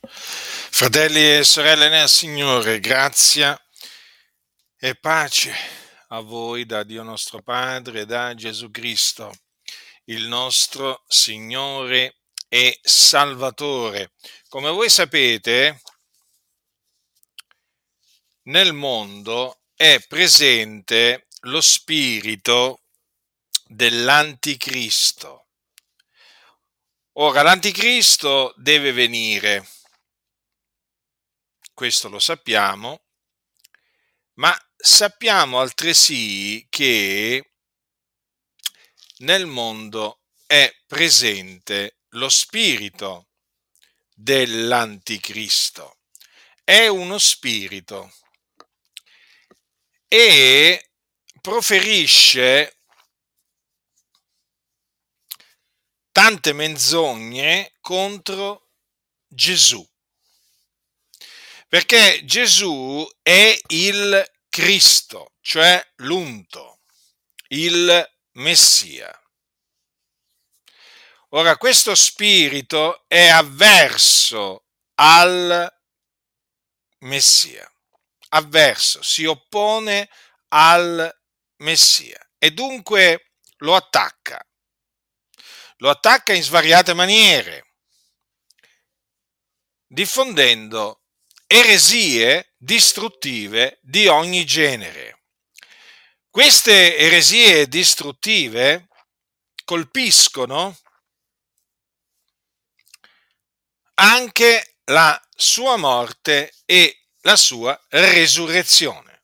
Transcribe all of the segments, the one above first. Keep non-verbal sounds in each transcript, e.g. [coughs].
Fratelli e sorelle nel Signore, grazia e pace a voi da Dio nostro Padre da Gesù Cristo, il nostro Signore e Salvatore. Come voi sapete, nel mondo è presente lo spirito dell'anticristo. Ora, l'anticristo deve venire questo lo sappiamo, ma sappiamo altresì che nel mondo è presente lo spirito dell'anticristo. È uno spirito e proferisce tante menzogne contro Gesù. Perché Gesù è il Cristo, cioè l'unto, il Messia. Ora, questo spirito è avverso al Messia, avverso, si oppone al Messia e dunque lo attacca. Lo attacca in svariate maniere, diffondendo eresie distruttive di ogni genere. Queste eresie distruttive colpiscono anche la sua morte e la sua resurrezione.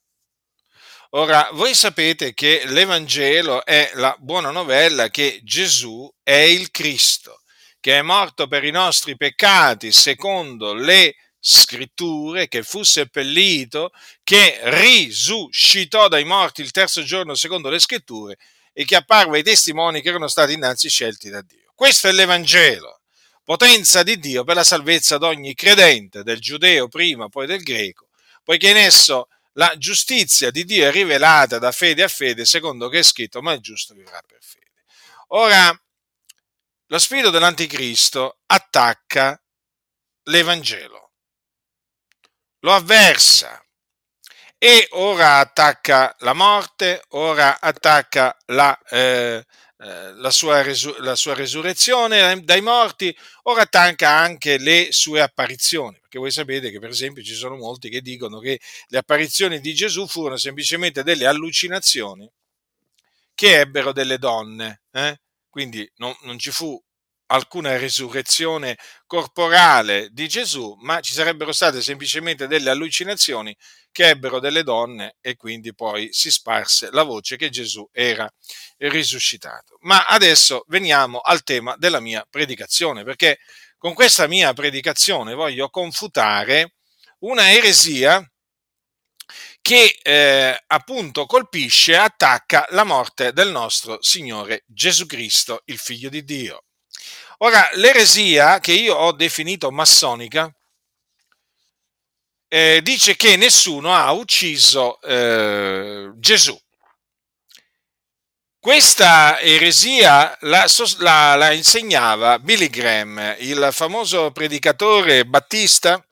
Ora, voi sapete che l'Evangelo è la buona novella che Gesù è il Cristo, che è morto per i nostri peccati secondo le scritture, che fu seppellito, che risuscitò dai morti il terzo giorno secondo le scritture e che apparve ai testimoni che erano stati innanzi scelti da Dio. Questo è l'Evangelo, potenza di Dio per la salvezza di ogni credente, del giudeo prima, poi del greco, poiché in esso la giustizia di Dio è rivelata da fede a fede, secondo che è scritto, ma il giusto vivrà per fede. Ora, lo spirito dell'anticristo attacca l'Evangelo lo avversa e ora attacca la morte, ora attacca la, eh, eh, la, sua, resu- la sua resurrezione dai morti, ora attacca anche le sue apparizioni, perché voi sapete che per esempio ci sono molti che dicono che le apparizioni di Gesù furono semplicemente delle allucinazioni che ebbero delle donne, eh? quindi non, non ci fu alcuna risurrezione corporale di Gesù, ma ci sarebbero state semplicemente delle allucinazioni che ebbero delle donne e quindi poi si sparse la voce che Gesù era risuscitato. Ma adesso veniamo al tema della mia predicazione, perché con questa mia predicazione voglio confutare una eresia che eh, appunto colpisce attacca la morte del nostro Signore Gesù Cristo, il Figlio di Dio. Ora, l'eresia che io ho definito massonica eh, dice che nessuno ha ucciso eh, Gesù. Questa eresia la, la, la, insegnava Billy Graham, il famoso predicatore battista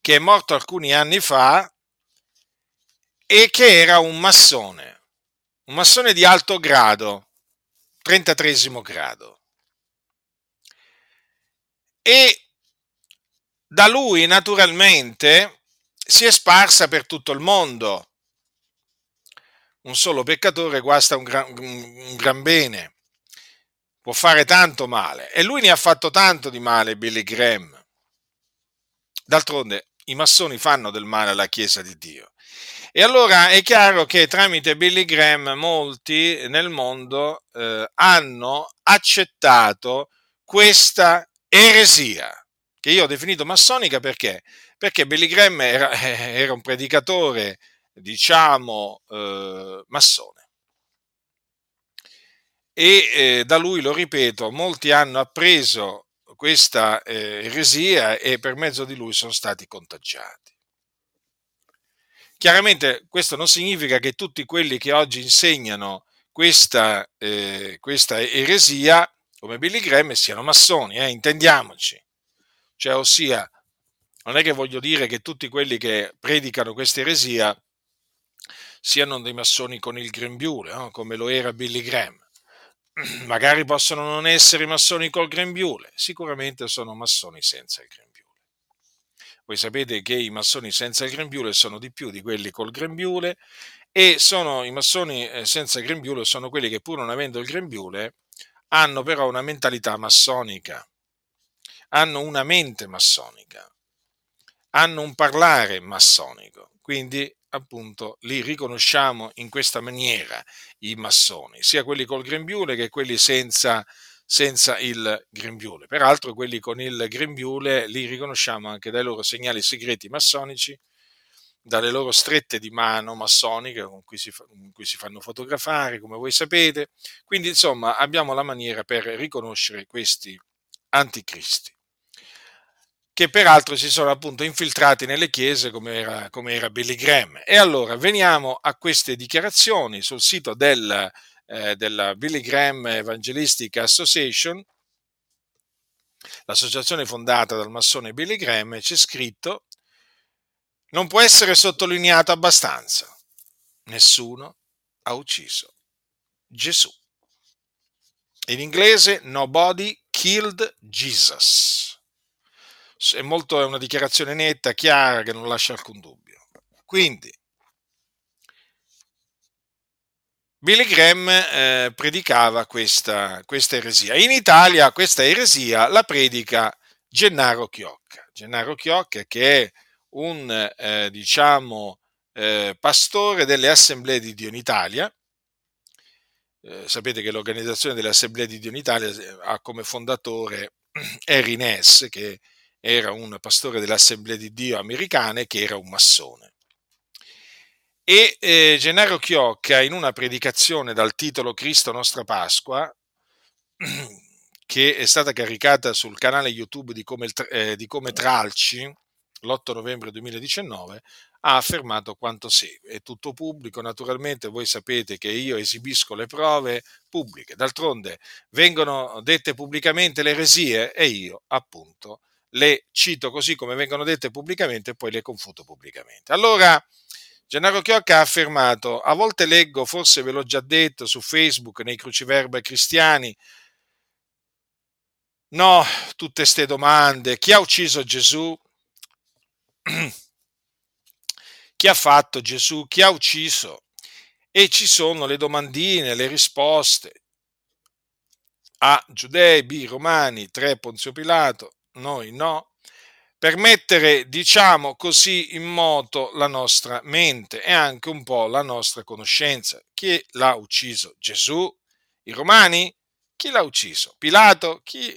che è morto alcuni anni fa e che era un massone, un massone di alto grado 33 grado. E da lui naturalmente si è sparsa per tutto il mondo. Un solo peccatore guasta un gran, un gran bene, può fare tanto male e lui ne ha fatto tanto di male Billy Graham. D'altronde i massoni fanno del male alla Chiesa di Dio e allora è chiaro che tramite Billy Graham molti nel mondo eh, hanno accettato questa eresia, che io ho definito massonica perché? Perché Billy Graham era, [laughs] era un predicatore, diciamo, eh, massone. E eh, da lui, lo ripeto, molti hanno appreso questa eh, eresia e per mezzo di lui sono stati contagiati. Chiaramente questo non significa che tutti quelli che oggi insegnano questa, eh, questa eresia, come Billy Graham, siano massoni, eh, intendiamoci. Cioè, ossia, non è che voglio dire che tutti quelli che predicano questa eresia siano dei massoni con il grembiule, no? come lo era Billy Graham. [clears throat] Magari possono non essere massoni col grembiule, sicuramente sono massoni senza il grembiule. Voi sapete che i massoni senza il grembiule sono di più di quelli col grembiule e sono, i massoni eh, senza grembiule sono quelli che pur non avendo il grembiule hanno però una mentalità massonica, hanno una mente massonica, hanno un parlare massonico, quindi appunto li riconosciamo in questa maniera i massoni, sia quelli col grembiule che quelli senza, senza il grembiule. Peraltro quelli con il grembiule li riconosciamo anche dai loro segnali segreti massonici, dalle loro strette di mano massoniche con cui, si, con cui si fanno fotografare, come voi sapete. Quindi insomma abbiamo la maniera per riconoscere questi anticristi che peraltro si sono appunto infiltrati nelle chiese come era, come era Billy Graham. E allora veniamo a queste dichiarazioni sul sito del, eh, della Billy Graham Evangelistic Association, l'associazione fondata dal massone Billy Graham, c'è scritto non può essere sottolineato abbastanza. Nessuno ha ucciso Gesù. In inglese, nobody killed Jesus è, molto, è una dichiarazione netta, chiara, che non lascia alcun dubbio. Quindi, Billy Graham eh, predicava questa, questa, eresia. In Italia questa eresia la predica Gennaro Chiocca. Gennaro Chiocca che è un, eh, diciamo, eh, pastore delle Assemblee di Dio in Italia. Eh, sapete che l'organizzazione delle Assemblee di Dio in Italia eh, ha come fondatore [clears throat] Harry Ness, che era un pastore dell'Assemblea di Dio americane che era un massone. E eh, Gennaro Chiocca in una predicazione dal titolo Cristo nostra Pasqua, [clears throat] che è stata caricata sul canale YouTube di Come, eh, di Come Tralci l'8 novembre 2019, ha affermato quanto segue. È tutto pubblico, naturalmente voi sapete che io esibisco le prove pubbliche, d'altronde vengono dette pubblicamente le eresie e io appunto le cito così come vengono dette pubblicamente e poi le confuto pubblicamente. Allora, Gennaro Chiocca ha affermato, a volte leggo, forse ve l'ho già detto su Facebook, nei cruciverba cristiani, no, tutte queste domande, chi ha ucciso Gesù? [clears throat] chi ha fatto Gesù? Chi ha ucciso? E ci sono le domandine, le risposte. A giudei, B romani, 3 Ponzio Pilato, noi no, per mettere, diciamo così, in moto la nostra mente e anche un po' la nostra conoscenza. Chi l'ha ucciso? Gesù? I romani? Chi l'ha ucciso? Pilato? Chi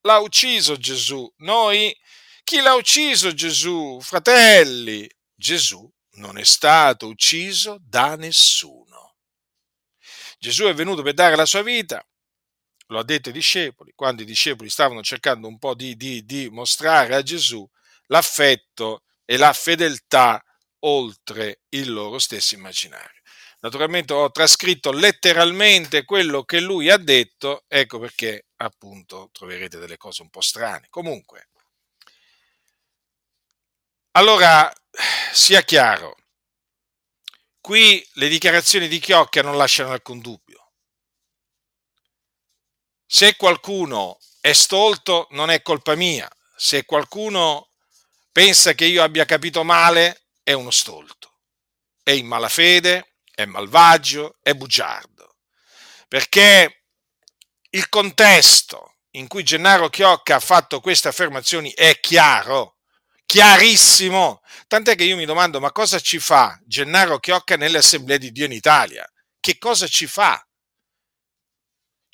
l'ha ucciso Gesù? Noi? Chi l'ha ucciso Gesù? Fratelli? Gesù non è stato ucciso da nessuno. Gesù è venuto per dare la sua vita lo ha detto ai discepoli, quando i discepoli stavano cercando un po' di, di, di mostrare a Gesù l'affetto e la fedeltà oltre il loro stesso immaginario. Naturalmente ho trascritto letteralmente quello che lui ha detto, ecco perché appunto troverete delle cose un po' strane. Comunque, allora sia chiaro, qui le dichiarazioni di Chiocchia non lasciano alcun dubbio se qualcuno è stolto non è colpa mia, se qualcuno pensa che io abbia capito male è uno stolto, è in malafede, è malvagio, è bugiardo, perché il contesto in cui Gennaro Chiocca ha fatto queste affermazioni è chiaro, chiarissimo, tant'è che io mi domando ma cosa ci fa Gennaro Chiocca nelle assemblee di Dio in Italia? Che cosa ci fa?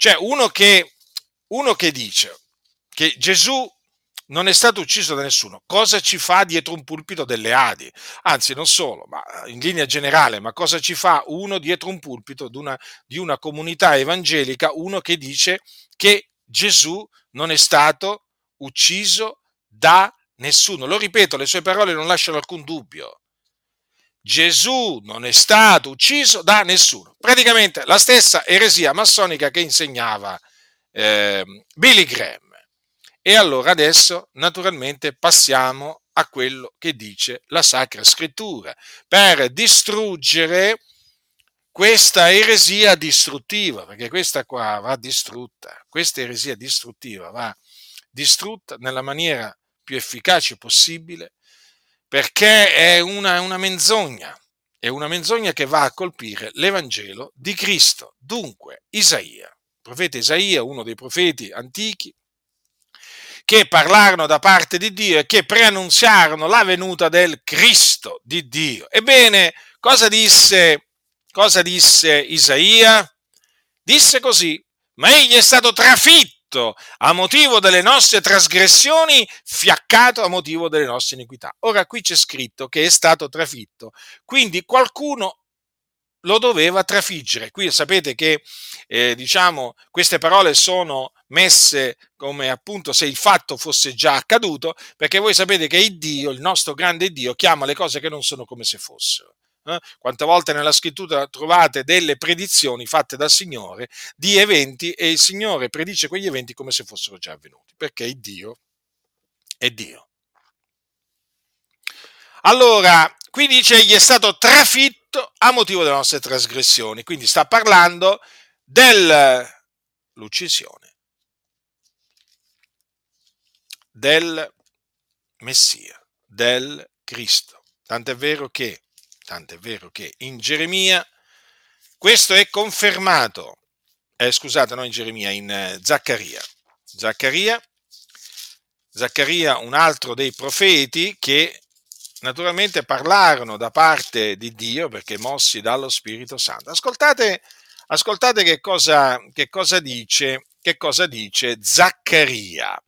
Cioè, uno che, uno che dice che Gesù non è stato ucciso da nessuno, cosa ci fa dietro un pulpito delle Adi? Anzi, non solo, ma in linea generale, ma cosa ci fa uno dietro un pulpito una, di una comunità evangelica, uno che dice che Gesù non è stato ucciso da nessuno? Lo ripeto, le sue parole non lasciano alcun dubbio. Gesù non è stato ucciso da nessuno. Praticamente la stessa eresia massonica che insegnava eh, Billy Graham. E allora adesso naturalmente passiamo a quello che dice la Sacra Scrittura per distruggere questa eresia distruttiva, perché questa qua va distrutta, questa eresia distruttiva va distrutta nella maniera più efficace possibile perché è una, una menzogna, è una menzogna che va a colpire l'Evangelo di Cristo. Dunque, Isaia, il profeta Isaia, uno dei profeti antichi, che parlarono da parte di Dio e che preannunziarono la venuta del Cristo di Dio. Ebbene, cosa disse, cosa disse Isaia? Disse così, ma egli è stato trafitto trafitto a motivo delle nostre trasgressioni, fiaccato a motivo delle nostre iniquità. Ora qui c'è scritto che è stato trafitto, quindi qualcuno lo doveva trafiggere. Qui sapete che eh, diciamo, queste parole sono messe come appunto se il fatto fosse già accaduto, perché voi sapete che il Dio, il nostro grande Dio, chiama le cose che non sono come se fossero. Eh? Quante volte nella scrittura trovate delle predizioni fatte dal Signore di eventi e il Signore predice quegli eventi come se fossero già avvenuti, perché il Dio è Dio. Allora, qui dice egli è stato trafitto a motivo delle nostre trasgressioni, quindi sta parlando dell'uccisione del Messia, del Cristo. Tant'è vero che Tanto è vero che in Geremia questo è confermato, eh, scusate, non in Geremia, in eh, Zaccaria. Zaccaria. Zaccaria, un altro dei profeti che naturalmente parlarono da parte di Dio perché mossi dallo Spirito Santo. Ascoltate, ascoltate che, cosa, che, cosa dice, che cosa dice Zaccaria.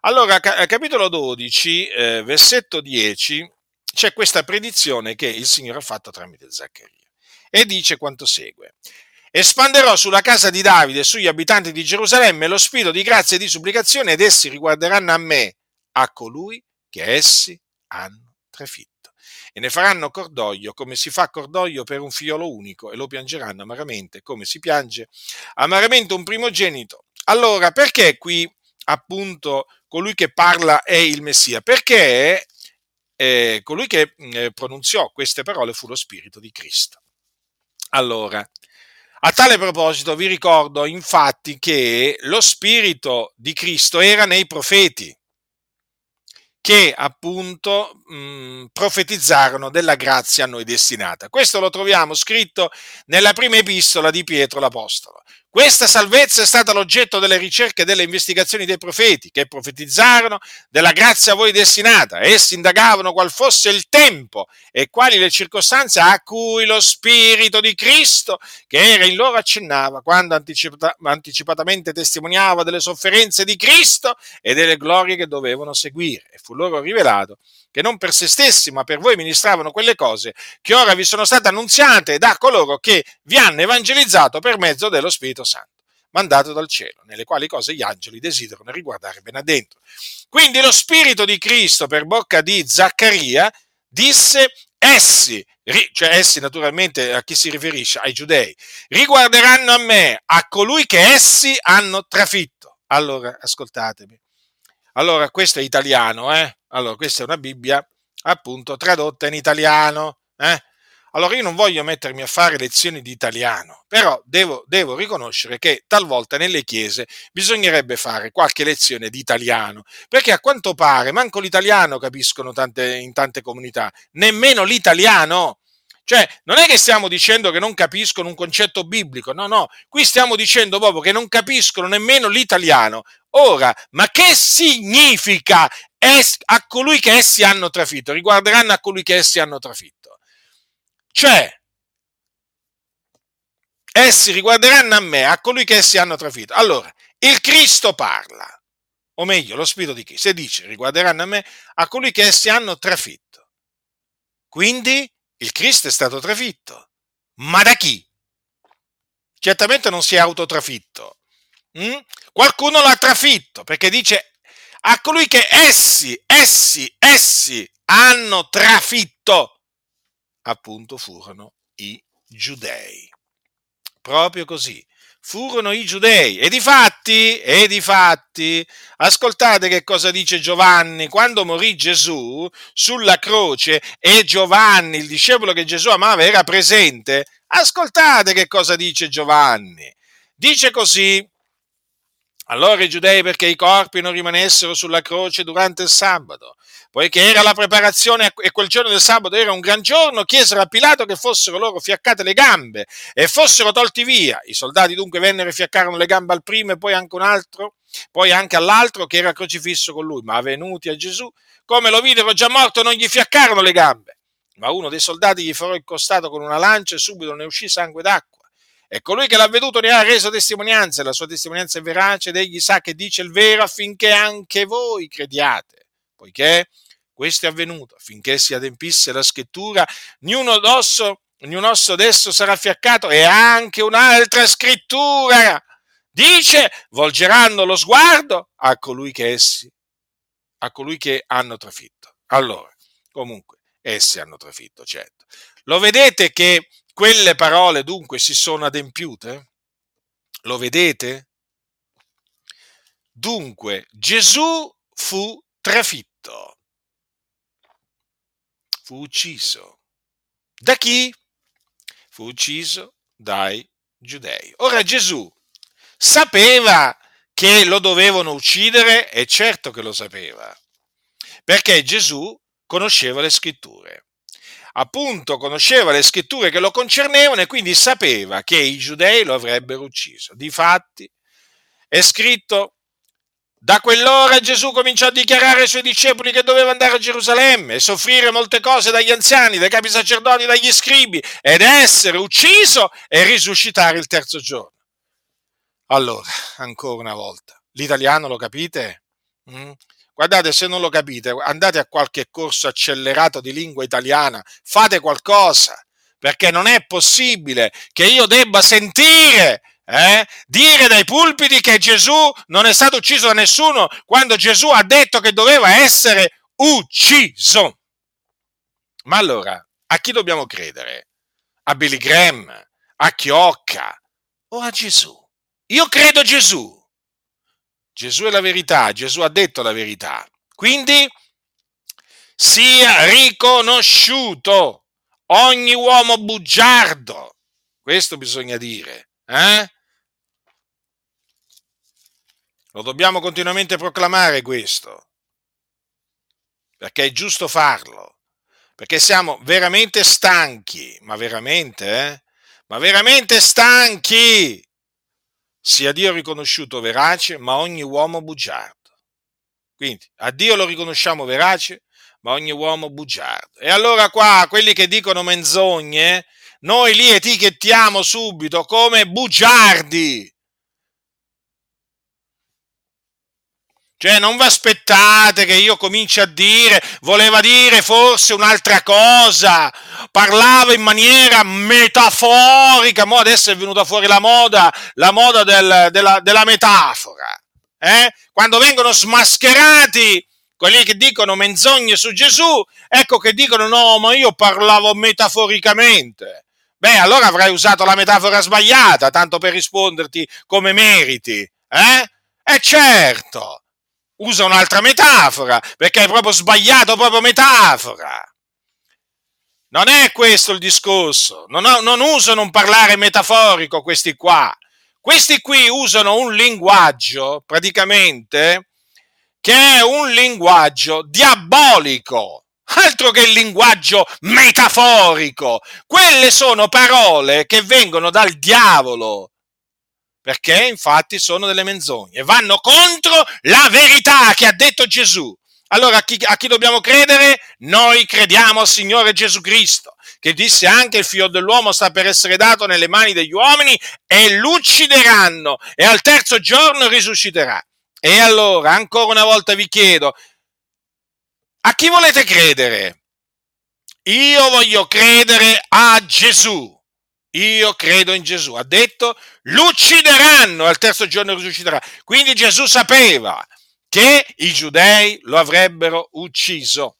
Allora, capitolo 12, eh, versetto 10, c'è questa predizione che il Signore ha fatto tramite Zaccaria e dice quanto segue. Espanderò sulla casa di Davide e sugli abitanti di Gerusalemme lo spirito di grazia e di supplicazione ed essi riguarderanno a me, a colui che essi hanno trafitto. E ne faranno cordoglio come si fa cordoglio per un figliolo unico e lo piangeranno amaramente come si piange amaramente un primogenito. Allora, perché qui appunto colui che parla è il Messia? Perché eh, colui che eh, pronunziò queste parole fu lo Spirito di Cristo. Allora, a tale proposito vi ricordo infatti che lo Spirito di Cristo era nei profeti che appunto mh, profetizzarono della grazia a noi destinata. Questo lo troviamo scritto nella prima epistola di Pietro l'Apostolo. Questa salvezza è stata l'oggetto delle ricerche e delle investigazioni dei profeti, che profetizzarono della grazia a voi destinata. Essi indagavano qual fosse il tempo e quali le circostanze a cui lo Spirito di Cristo, che era in loro, accennava, quando anticipata, anticipatamente testimoniava delle sofferenze di Cristo e delle glorie che dovevano seguire. E fu loro rivelato che non per se stessi, ma per voi ministravano quelle cose che ora vi sono state annunziate da coloro che vi hanno evangelizzato per mezzo dello Spirito Santo, mandato dal cielo, nelle quali cose gli angeli desiderano riguardare ben addentro. Quindi lo Spirito di Cristo, per bocca di Zaccaria, disse essi, cioè essi naturalmente a chi si riferisce? Ai giudei, riguarderanno a me, a colui che essi hanno trafitto. Allora, ascoltatemi. Allora, questo è italiano, eh? Allora, questa è una Bibbia appunto tradotta in italiano. Eh? Allora io non voglio mettermi a fare lezioni di italiano, però devo, devo, riconoscere che talvolta nelle chiese bisognerebbe fare qualche lezione di italiano, perché a quanto pare manco l'italiano capiscono tante, in tante comunità, nemmeno l'italiano. Cioè, non è che stiamo dicendo che non capiscono un concetto biblico, no, no, qui stiamo dicendo proprio che non capiscono nemmeno l'italiano. Ora, ma che significa es- a colui che essi hanno trafitto? Riguarderanno a colui che essi hanno trafitto. Cioè, essi riguarderanno a me, a colui che essi hanno trafitto. Allora, il Cristo parla, o meglio, lo Spirito di Cristo, e dice, riguarderanno a me, a colui che essi hanno trafitto. Quindi, il Cristo è stato trafitto. Ma da chi? Certamente non si è autotrafitto. Mm? Qualcuno l'ha trafitto perché dice a colui che essi, essi, essi hanno trafitto, appunto furono i giudei. Proprio così, furono i giudei. E di fatti, e di fatti, ascoltate che cosa dice Giovanni, quando morì Gesù sulla croce e Giovanni, il discepolo che Gesù amava, era presente, ascoltate che cosa dice Giovanni. Dice così, allora i giudei perché i corpi non rimanessero sulla croce durante il sabato, poiché era la preparazione e quel giorno del sabato era un gran giorno, chiesero a Pilato che fossero loro fiaccate le gambe e fossero tolti via. I soldati dunque vennero e fiaccarono le gambe al primo e poi anche un altro, poi anche all'altro che era crocifisso con lui, ma venuti a Gesù, come lo videro già morto, non gli fiaccarono le gambe. Ma uno dei soldati gli farò il costato con una lancia e subito ne uscì sangue d'acqua. E colui che l'ha veduto ne ha reso testimonianza, e la sua testimonianza è verace ed egli sa che dice il vero affinché anche voi crediate, poiché questo è avvenuto, affinché si adempisse la scrittura, niuno d'osso, ognuno osso d'esso sarà fiaccato e anche un'altra scrittura dice, volgeranno lo sguardo a colui che essi, a colui che hanno trafitto. Allora, comunque, essi hanno trafitto, certo. Lo vedete che quelle parole dunque si sono adempiute? Lo vedete? Dunque Gesù fu trafitto, fu ucciso. Da chi? Fu ucciso dai giudei. Ora Gesù sapeva che lo dovevano uccidere? E certo che lo sapeva, perché Gesù conosceva le scritture appunto conosceva le scritture che lo concernevano e quindi sapeva che i giudei lo avrebbero ucciso. Difatti è scritto da quell'ora Gesù cominciò a dichiarare ai suoi discepoli che doveva andare a Gerusalemme e soffrire molte cose dagli anziani, dai capi sacerdoti, dagli scribi ed essere ucciso e risuscitare il terzo giorno. Allora, ancora una volta, l'italiano lo capite? Mm? Guardate, se non lo capite, andate a qualche corso accelerato di lingua italiana, fate qualcosa, perché non è possibile che io debba sentire eh, dire dai pulpiti che Gesù non è stato ucciso da nessuno quando Gesù ha detto che doveva essere ucciso. Ma allora, a chi dobbiamo credere? A Billy Graham, a Chiocca o a Gesù? Io credo Gesù. Gesù è la verità, Gesù ha detto la verità. Quindi sia riconosciuto ogni uomo bugiardo. Questo bisogna dire. Eh? Lo dobbiamo continuamente proclamare questo, perché è giusto farlo, perché siamo veramente stanchi, ma veramente, eh? Ma veramente stanchi sia Dio riconosciuto verace, ma ogni uomo bugiardo. Quindi a Dio lo riconosciamo verace, ma ogni uomo bugiardo. E allora qua quelli che dicono menzogne, noi li etichettiamo subito come bugiardi. Cioè, non vi aspettate che io cominci a dire, voleva dire forse un'altra cosa, parlava in maniera metaforica, mo adesso è venuta fuori la moda, la moda del, della, della, metafora. Eh? Quando vengono smascherati quelli che dicono menzogne su Gesù, ecco che dicono no, ma io parlavo metaforicamente. Beh, allora avrai usato la metafora sbagliata, tanto per risponderti come meriti. Eh? E certo, usa un'altra metafora, perché hai proprio sbagliato proprio metafora. Non è questo il discorso, non, ho, non usano un parlare metaforico questi qua. Questi qui usano un linguaggio, praticamente, che è un linguaggio diabolico, altro che il linguaggio metaforico. Quelle sono parole che vengono dal diavolo, perché infatti sono delle menzogne, vanno contro la verità che ha detto Gesù. Allora a chi, a chi dobbiamo credere? Noi crediamo al Signore Gesù Cristo, che disse anche il figlio dell'uomo sta per essere dato nelle mani degli uomini e l'uccideranno e al terzo giorno risusciterà. E allora, ancora una volta vi chiedo, a chi volete credere? Io voglio credere a Gesù. Io credo in Gesù. Ha detto, l'uccideranno, al terzo giorno risusciterà. Quindi Gesù sapeva che i giudei lo avrebbero ucciso.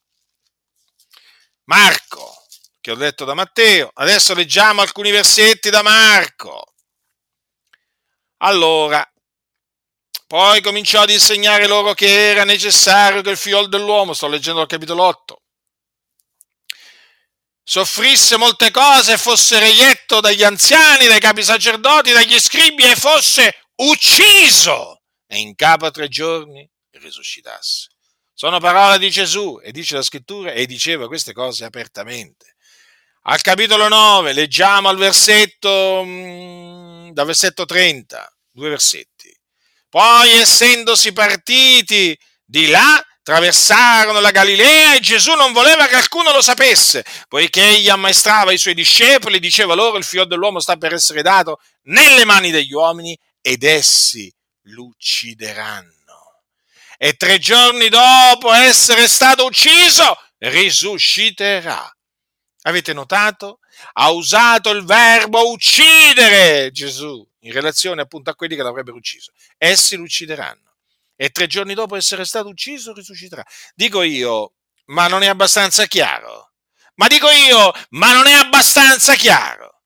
Marco, che ho letto da Matteo, adesso leggiamo alcuni versetti da Marco. Allora, poi cominciò ad insegnare loro che era necessario che il figlio dell'uomo, sto leggendo il capitolo 8, soffrisse molte cose fosse reietto dagli anziani, dai capi sacerdoti, dagli scribi e fosse ucciso e in capo a tre giorni risuscitasse. Sono parole di Gesù e dice la scrittura e diceva queste cose apertamente. Al capitolo 9 leggiamo al versetto, mm, dal versetto 30, due versetti. Poi essendosi partiti di là, Traversarono la Galilea e Gesù non voleva che alcuno lo sapesse, poiché egli ammaestrava i suoi discepoli, diceva loro il figlio dell'uomo sta per essere dato nelle mani degli uomini ed essi l'uccideranno. E tre giorni dopo essere stato ucciso, risusciterà. Avete notato? Ha usato il verbo uccidere Gesù in relazione appunto a quelli che l'avrebbero ucciso. Essi lo uccideranno e tre giorni dopo essere stato ucciso risusciterà. Dico io, ma non è abbastanza chiaro? Ma dico io, ma non è abbastanza chiaro?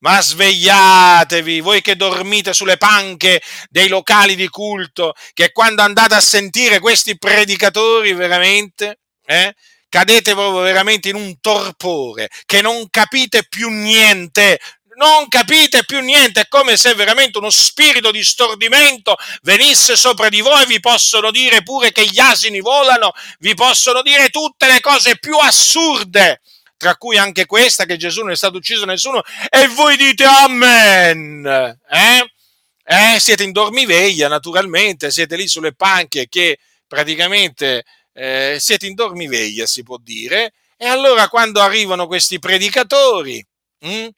Ma svegliatevi, voi che dormite sulle panche dei locali di culto, che quando andate a sentire questi predicatori veramente, eh, cadete proprio veramente in un torpore, che non capite più niente, non capite più niente, è come se veramente uno spirito di stordimento venisse sopra di voi, vi possono dire pure che gli asini volano, vi possono dire tutte le cose più assurde, tra cui anche questa che Gesù non è stato ucciso nessuno, e voi dite amen, eh? Eh, siete in dormiveglia naturalmente, siete lì sulle panche che praticamente eh, siete in dormiveglia si può dire, e allora quando arrivano questi predicatori, mh, hm,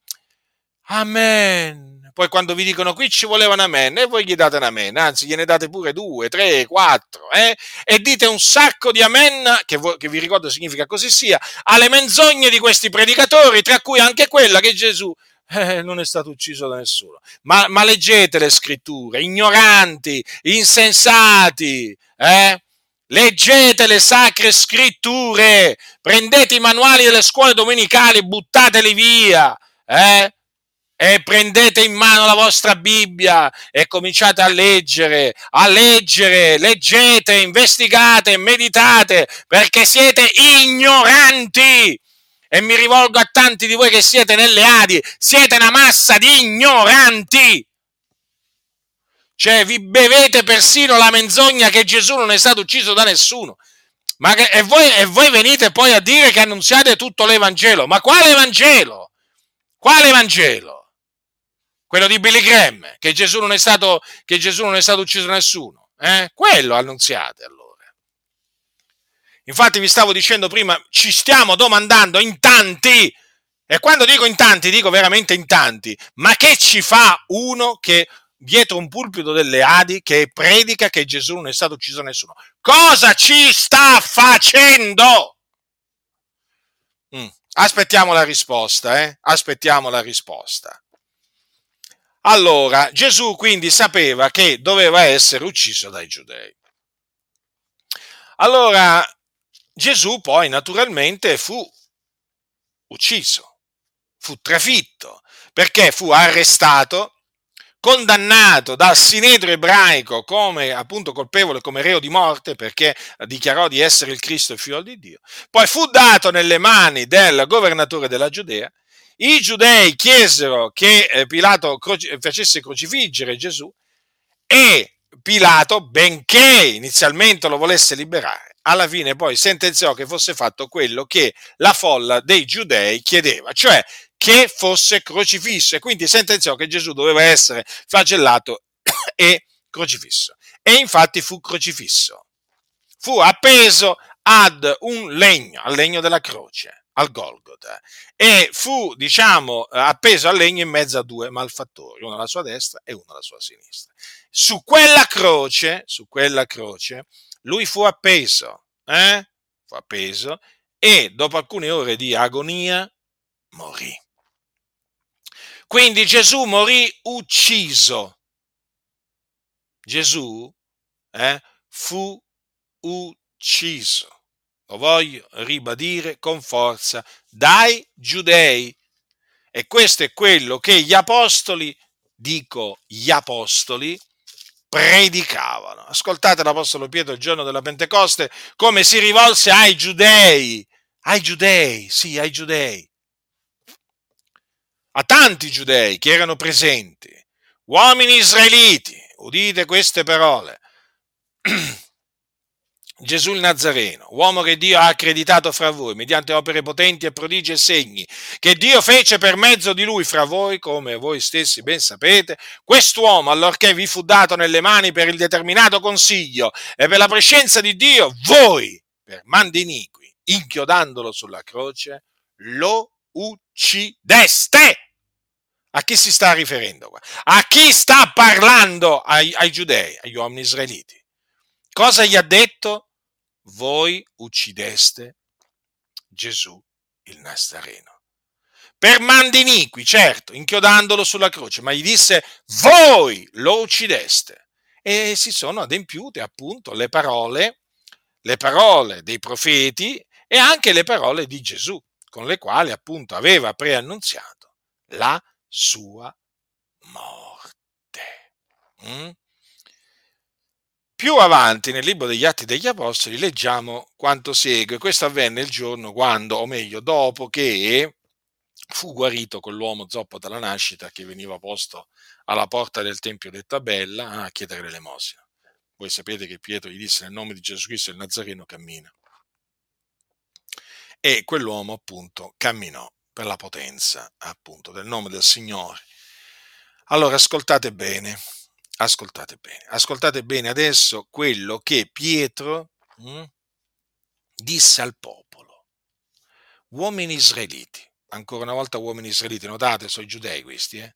Amen. Poi quando vi dicono qui ci voleva un amen, e voi gli date un amen, anzi gliene date pure due, tre, quattro, eh? e dite un sacco di amen, che, vo- che vi ricordo significa così sia, alle menzogne di questi predicatori, tra cui anche quella che Gesù eh, non è stato ucciso da nessuno. Ma, ma leggete le scritture, ignoranti, insensati, eh? Leggete le sacre scritture, prendete i manuali delle scuole domenicali, buttateli via, eh? E prendete in mano la vostra Bibbia e cominciate a leggere, a leggere, leggete, investigate, meditate, perché siete ignoranti. E mi rivolgo a tanti di voi che siete nelle Adi, siete una massa di ignoranti. Cioè, vi bevete persino la menzogna che Gesù non è stato ucciso da nessuno. Ma che, e, voi, e voi venite poi a dire che annunziate tutto l'Evangelo. Ma quale Evangelo? Quale Vangelo? Quello di Billy Graham, che Gesù non è stato, non è stato ucciso nessuno. Eh? Quello annunziate allora. Infatti vi stavo dicendo prima, ci stiamo domandando in tanti, e quando dico in tanti, dico veramente in tanti, ma che ci fa uno che dietro un pulpito delle Adi che predica che Gesù non è stato ucciso nessuno? Cosa ci sta facendo? Mm. Aspettiamo la risposta, eh? Aspettiamo la risposta. Allora Gesù quindi sapeva che doveva essere ucciso dai giudei. Allora Gesù poi naturalmente fu ucciso, fu trafitto, perché fu arrestato, condannato dal sinedro ebraico come appunto colpevole, come reo di morte, perché dichiarò di essere il Cristo, il figlio di Dio, poi fu dato nelle mani del governatore della Giudea i giudei chiesero che eh, Pilato facesse crocifiggere Gesù e Pilato, benché inizialmente lo volesse liberare, alla fine poi sentenziò che fosse fatto quello che la folla dei giudei chiedeva, cioè che fosse crocifisso e quindi sentenziò che Gesù doveva essere flagellato [coughs] e crocifisso. E infatti fu crocifisso. Fu appeso ad un legno, al legno della croce al Golgotha e fu, diciamo, appeso al legno in mezzo a due malfattori, uno alla sua destra e uno alla sua sinistra. Su quella croce, su quella croce, lui fu appeso, eh? fu appeso e dopo alcune ore di agonia morì. Quindi Gesù morì ucciso. Gesù eh, fu ucciso lo voglio ribadire con forza, dai giudei. E questo è quello che gli apostoli dico gli apostoli, predicavano. Ascoltate l'Apostolo Pietro il giorno della Pentecoste come si rivolse ai giudei, ai giudei, sì, ai giudei, a tanti giudei che erano presenti, uomini israeliti, udite queste parole. [clears throat] Gesù il Nazareno, uomo che Dio ha accreditato fra voi mediante opere potenti e prodigi e segni, che Dio fece per mezzo di lui fra voi, come voi stessi ben sapete, quest'uomo, allorché vi fu dato nelle mani per il determinato consiglio e per la prescenza di Dio, voi, per mandi iniqui, inchiodandolo sulla croce, lo uccideste. A chi si sta riferendo qua? A chi sta parlando ai, ai giudei, agli uomini israeliti? Cosa gli ha detto? Voi uccideste Gesù il Nazareno. Per mandi iniqui, certo, inchiodandolo sulla croce, ma gli disse voi lo uccideste. E si sono adempiute appunto le parole, le parole dei profeti e anche le parole di Gesù, con le quali appunto aveva preannunziato la sua morte. Mm? Più avanti nel libro degli Atti degli Apostoli leggiamo quanto segue. Questo avvenne il giorno quando, o meglio, dopo che fu guarito quell'uomo zoppo dalla nascita che veniva posto alla porta del Tempio detta Bella a chiedere l'elemosina. Voi sapete che Pietro gli disse nel nome di Gesù Cristo il Nazareno cammina. E quell'uomo appunto camminò per la potenza appunto del nome del Signore. Allora ascoltate bene, ascoltate bene, ascoltate bene adesso quello che Pietro hm, disse al popolo. Uomini israeliti, ancora una volta uomini israeliti, notate, sono i giudei questi, eh?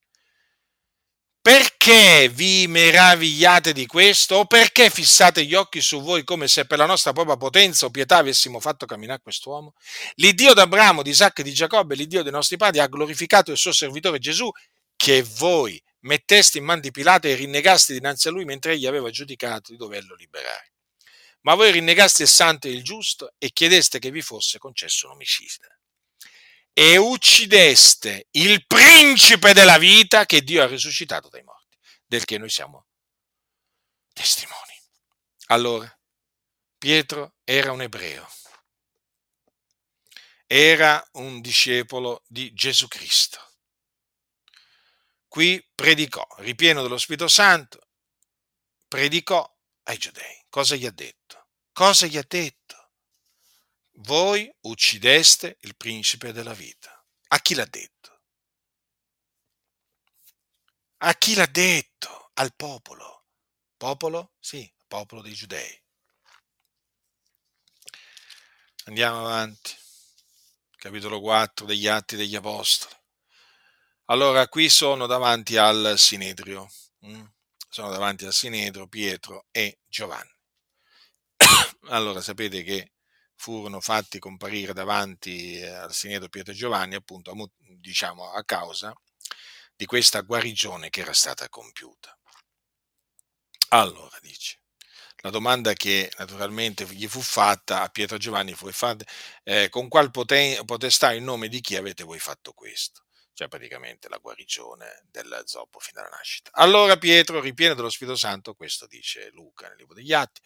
Perché vi meravigliate di questo? O perché fissate gli occhi su voi come se per la nostra propria potenza o pietà avessimo fatto camminare quest'uomo? L'Iddio d'Abramo, di Isacco e di Giacobbe, l'Iddio dei nostri padri, ha glorificato il suo servitore Gesù, che voi mettesti in man di Pilato e rinnegasti dinanzi a lui mentre egli aveva giudicato di doverlo liberare. Ma voi rinnegasti il santo e il giusto e chiedeste che vi fosse concesso un omicida. E uccideste il principe della vita che Dio ha risuscitato dai morti, del che noi siamo testimoni. Allora, Pietro era un ebreo, era un discepolo di Gesù Cristo qui predicò, ripieno dello Spirito Santo, predicò ai giudei. Cosa gli ha detto? Cosa gli ha detto? Voi uccideste il principe della vita. A chi l'ha detto? A chi l'ha detto? Al popolo. Popolo? Sì, popolo dei giudei. Andiamo avanti. Capitolo 4 degli Atti degli Apostoli. Allora, qui sono davanti al Sinedrio, mm? sono davanti al Sinedrio Pietro e Giovanni. [coughs] allora, sapete che furono fatti comparire davanti al Sinedrio Pietro e Giovanni, appunto, diciamo, a causa di questa guarigione che era stata compiuta. Allora, dice, la domanda che naturalmente gli fu fatta a Pietro e Giovanni fu fatta, eh, con qual potestà in nome di chi avete voi fatto questo? Cioè praticamente la guarigione del zoppo fino alla nascita. Allora Pietro, ripieno dello Spirito Santo, questo dice Luca nel libro degli Atti,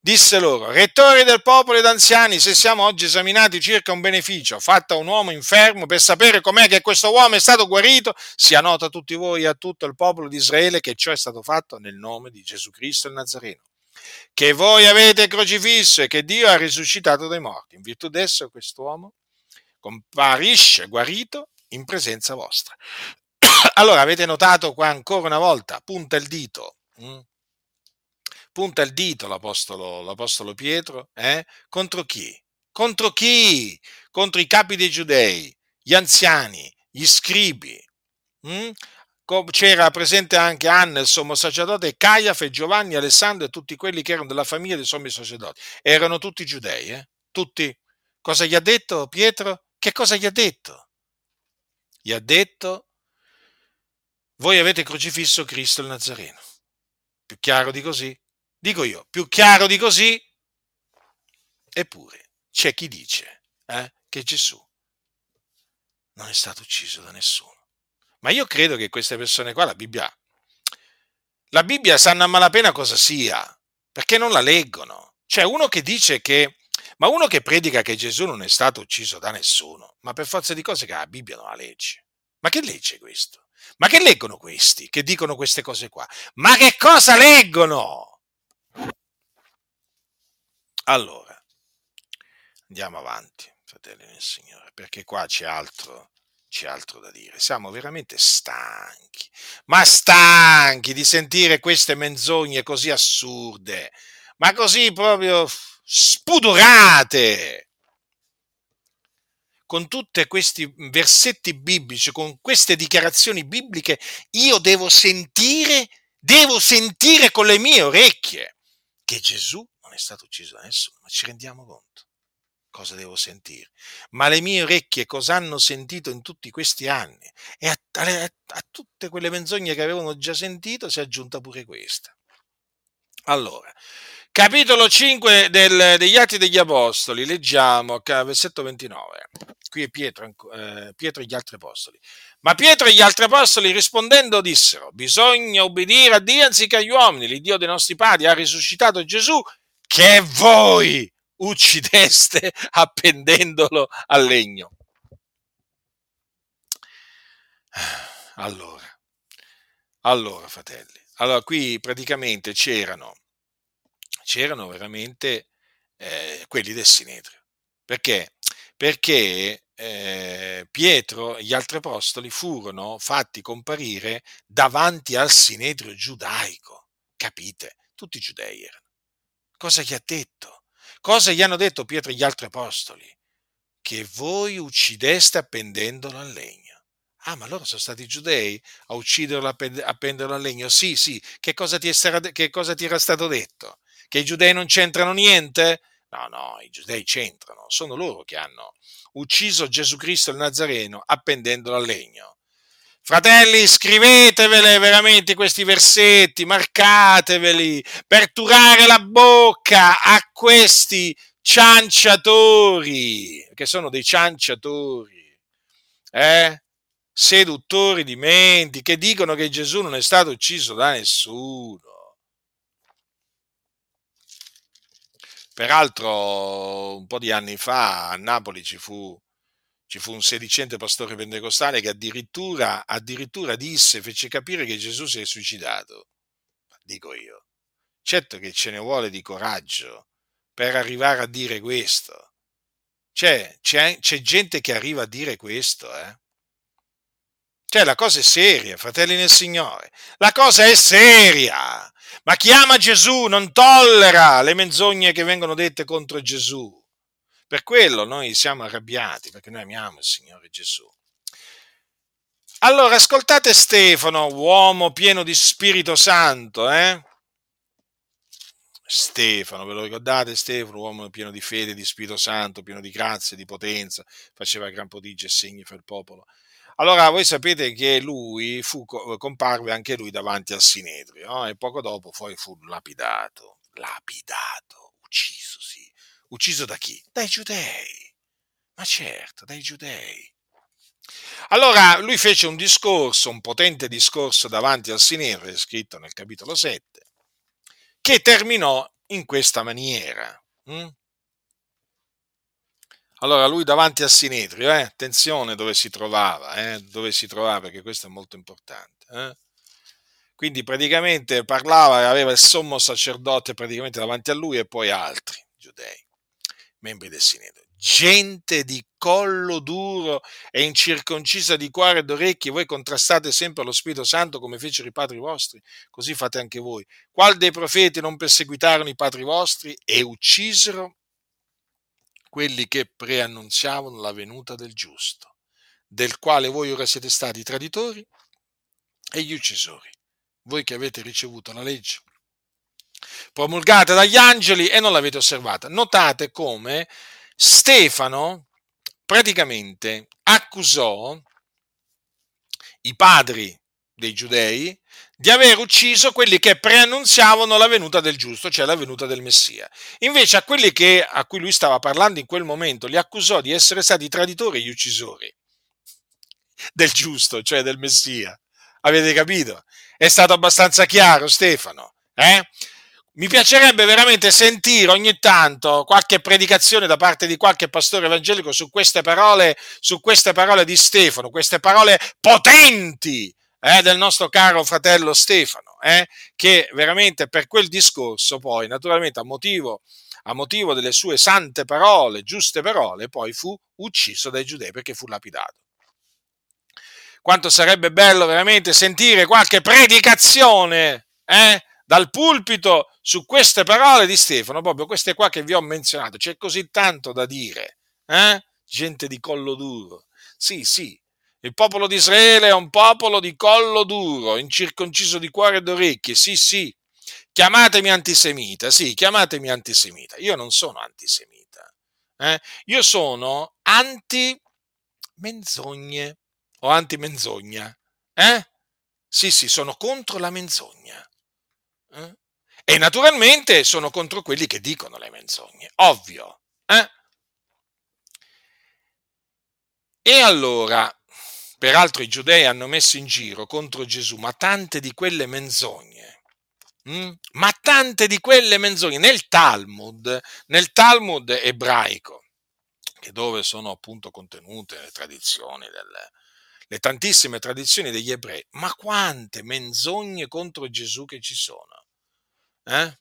disse loro, rettori del popolo ed anziani, se siamo oggi esaminati circa un beneficio fatto a un uomo infermo per sapere com'è che questo uomo è stato guarito, sia noto a tutti voi e a tutto il popolo di Israele che ciò è stato fatto nel nome di Gesù Cristo il Nazareno che voi avete crocifisso e che Dio ha risuscitato dai morti. In virtù d'esso quest'uomo comparisce guarito in presenza vostra. [coughs] Allora avete notato qua ancora una volta, punta il dito, hm? punta il dito l'apostolo, l'apostolo Pietro, eh? contro chi? Contro chi? Contro i capi dei giudei, gli anziani, gli scribi. Hm? C'era presente anche Anna, il sommo sacerdote, Caiafe, Giovanni, Alessandro e tutti quelli che erano della famiglia dei sommi sacerdoti. Erano tutti giudei, eh? Tutti. Cosa gli ha detto Pietro? Che cosa gli ha detto? Gli ha detto, voi avete crocifisso Cristo il Nazareno. Più chiaro di così? Dico io, più chiaro di così? Eppure c'è chi dice eh, che Gesù non è stato ucciso da nessuno. Ma io credo che queste persone qua, la Bibbia, la Bibbia sanno a malapena cosa sia, perché non la leggono. Cioè uno che dice che, ma uno che predica che Gesù non è stato ucciso da nessuno, ma per forza di cose che la Bibbia non la legge. Ma che legge questo? Ma che leggono questi che dicono queste cose qua? Ma che cosa leggono? Allora, andiamo avanti, fratelli del Signore, perché qua c'è altro, c'è altro da dire. Siamo veramente stanchi, ma stanchi di sentire queste menzogne così assurde, ma così proprio spudorate con tutti questi versetti biblici, con queste dichiarazioni bibliche, io devo sentire, devo sentire con le mie orecchie che Gesù non è stato ucciso da nessuno, ma ci rendiamo conto cosa devo sentire. Ma le mie orecchie cosa hanno sentito in tutti questi anni? E a, a, a tutte quelle menzogne che avevano già sentito si è aggiunta pure questa. Allora, capitolo 5 del, degli Atti degli Apostoli, leggiamo, versetto 29. Qui è Pietro, eh, Pietro e gli altri apostoli. Ma Pietro e gli altri apostoli rispondendo dissero, bisogna obbedire a Dio anziché agli uomini, l'Iddio dei nostri padri ha risuscitato Gesù che voi uccideste [laughs] appendendolo al legno. Allora, allora fratelli, allora qui praticamente c'erano c'erano veramente eh, quelli del Sinedrio. Perché? Perché eh, Pietro e gli altri apostoli furono fatti comparire davanti al Sinedrio giudaico. Capite? Tutti giudei erano. Cosa gli ha detto? Cosa gli hanno detto Pietro e gli altri apostoli? Che voi uccideste appendendolo al legno. Ah, ma loro sono stati giudei a ucciderlo, appenderlo al legno? Sì, sì. Che cosa ti, era, che cosa ti era stato detto? Che i giudei non c'entrano niente? No, no, i giudei c'entrano, sono loro che hanno ucciso Gesù Cristo il Nazareno appendendolo al legno. Fratelli, scrivetevele veramente questi versetti, marcateveli per turare la bocca a questi cianciatori, che sono dei cianciatori, eh? seduttori di menti, che dicono che Gesù non è stato ucciso da nessuno. Peraltro, un po' di anni fa a Napoli ci fu, ci fu un sedicente pastore pentecostale che addirittura, addirittura disse, fece capire che Gesù si è suicidato. Dico io. Certo che ce ne vuole di coraggio per arrivare a dire questo. C'è, c'è, c'è gente che arriva a dire questo, eh? Cioè, la cosa è seria, fratelli nel Signore. La cosa è seria. Ma chi ama Gesù non tollera le menzogne che vengono dette contro Gesù. Per quello noi siamo arrabbiati, perché noi amiamo il Signore Gesù. Allora, ascoltate Stefano, uomo pieno di Spirito Santo, eh? Stefano, ve lo ricordate Stefano, uomo pieno di fede, di Spirito Santo, pieno di grazia, di potenza, faceva gran prodigio e segni fra il popolo. Allora voi sapete che lui fu, comparve anche lui davanti al Sinedrio no? e poco dopo poi fu lapidato, lapidato, ucciso, sì. Ucciso da chi? Dai giudei. Ma certo, dai giudei. Allora lui fece un discorso, un potente discorso davanti al Sinedrio, scritto nel capitolo 7, che terminò in questa maniera. Hm? Allora lui davanti al Sinedrio, eh, attenzione dove si trovava, eh, dove si trovava, perché questo è molto importante. Eh. Quindi praticamente parlava, aveva il sommo sacerdote praticamente davanti a lui e poi altri giudei, membri del Sinedrio. Gente di collo duro e incirconcisa di cuore ed orecchie, voi contrastate sempre lo Spirito Santo come fecero i padri vostri, così fate anche voi. Qual dei profeti non perseguitarono i padri vostri e uccisero quelli che preannunziavano la venuta del giusto, del quale voi ora siete stati i traditori e gli uccisori, voi che avete ricevuto la legge promulgata dagli angeli e non l'avete osservata. Notate come Stefano praticamente accusò i padri dei giudei di aver ucciso quelli che preannunziavano la venuta del giusto, cioè la venuta del Messia. Invece a quelli che, a cui lui stava parlando in quel momento li accusò di essere stati traditori e uccisori. del giusto, cioè del Messia. Avete capito? È stato abbastanza chiaro, Stefano? Eh? Mi piacerebbe veramente sentire ogni tanto qualche predicazione da parte di qualche pastore evangelico su queste parole, su queste parole di Stefano, queste parole potenti eh, del nostro caro fratello Stefano, eh, che veramente per quel discorso poi, naturalmente a motivo, a motivo delle sue sante parole, giuste parole, poi fu ucciso dai giudei perché fu lapidato. Quanto sarebbe bello veramente sentire qualche predicazione eh, dal pulpito su queste parole di Stefano, proprio queste qua che vi ho menzionato. C'è così tanto da dire, eh? gente di collo duro. Sì, sì, il popolo di Israele è un popolo di collo duro, incirconciso di cuore ed orecchie. Sì, sì, chiamatemi antisemita, sì, chiamatemi antisemita. Io non sono antisemita, eh? io sono anti-menzogne o anti-menzogna. Eh? Sì, sì, sono contro la menzogna. Eh? E naturalmente sono contro quelli che dicono le menzogne, ovvio. Eh? E allora, peraltro i giudei hanno messo in giro contro Gesù, ma tante di quelle menzogne, hm? ma tante di quelle menzogne nel Talmud, nel Talmud ebraico, che dove sono appunto contenute le tradizioni delle, le tantissime tradizioni degli ebrei, ma quante menzogne contro Gesù che ci sono. Eh?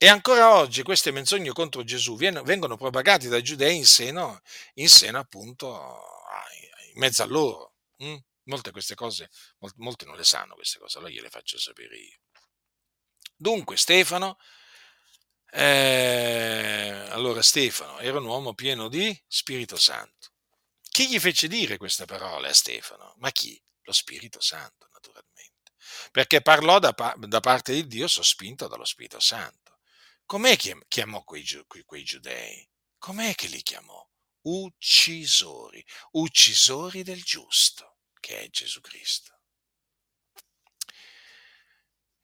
E ancora oggi queste menzogne contro Gesù vengono propagate dai giudei in seno, in seno appunto in mezzo a loro. Mm? Molte queste cose, molti non le sanno queste cose, allora gliele faccio sapere io. Dunque Stefano, eh, allora Stefano era un uomo pieno di Spirito Santo. Chi gli fece dire queste parole a Stefano? Ma chi? Lo Spirito Santo, naturalmente perché parlò da, da parte di Dio sospinto dallo Spirito Santo. Com'è che chiamò quei, quei giudei? Com'è che li chiamò? Uccisori, uccisori del giusto, che è Gesù Cristo.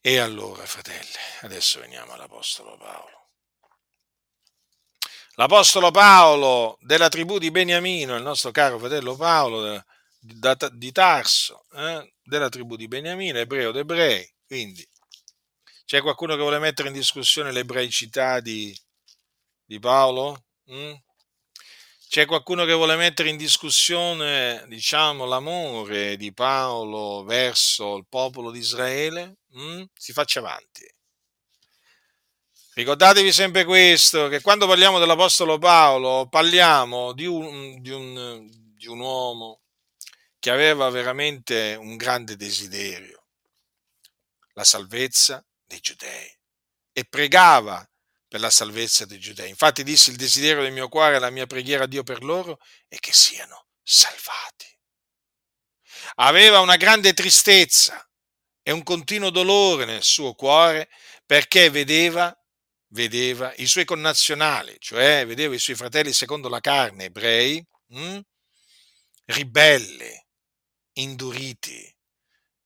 E allora, fratelli, adesso veniamo all'Apostolo Paolo. L'Apostolo Paolo della tribù di Beniamino, il nostro caro fratello Paolo, di Tarso, eh, della tribù di Beniamino, ebreo d'ebrei. Quindi c'è qualcuno che vuole mettere in discussione l'ebraicità di, di Paolo? Mm? C'è qualcuno che vuole mettere in discussione, diciamo, l'amore di Paolo verso il popolo di Israele? Mm? Si faccia avanti. Ricordatevi sempre questo, che quando parliamo dell'Apostolo Paolo parliamo di un, di un, di un uomo che aveva veramente un grande desiderio, la salvezza dei giudei, e pregava per la salvezza dei giudei. Infatti disse il desiderio del mio cuore, la mia preghiera a Dio per loro è che siano salvati. Aveva una grande tristezza e un continuo dolore nel suo cuore perché vedeva, vedeva i suoi connazionali, cioè vedeva i suoi fratelli secondo la carne, ebrei, mh, hm, ribelli, induriti,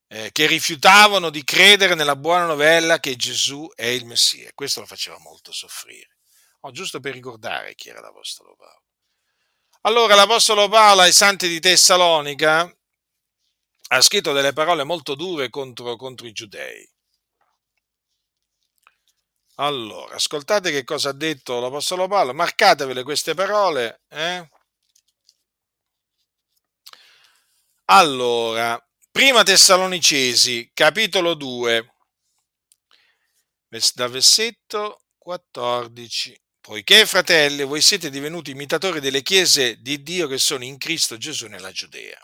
eh, che rifiutavano di credere nella buona novella che Gesù è il Messia. Questo lo faceva molto soffrire. Oh, giusto per ricordare chi era l'Apostolo Paolo. Allora l'Apostolo Paolo ai santi di Tessalonica ha scritto delle parole molto dure contro, contro i giudei. Allora, ascoltate che cosa ha detto l'Apostolo Paolo, marcatevele queste parole, eh? Allora, prima Tessalonicesi, capitolo 2, da versetto 14. Poiché, fratelli, voi siete divenuti imitatori delle chiese di Dio che sono in Cristo Gesù nella Giudea,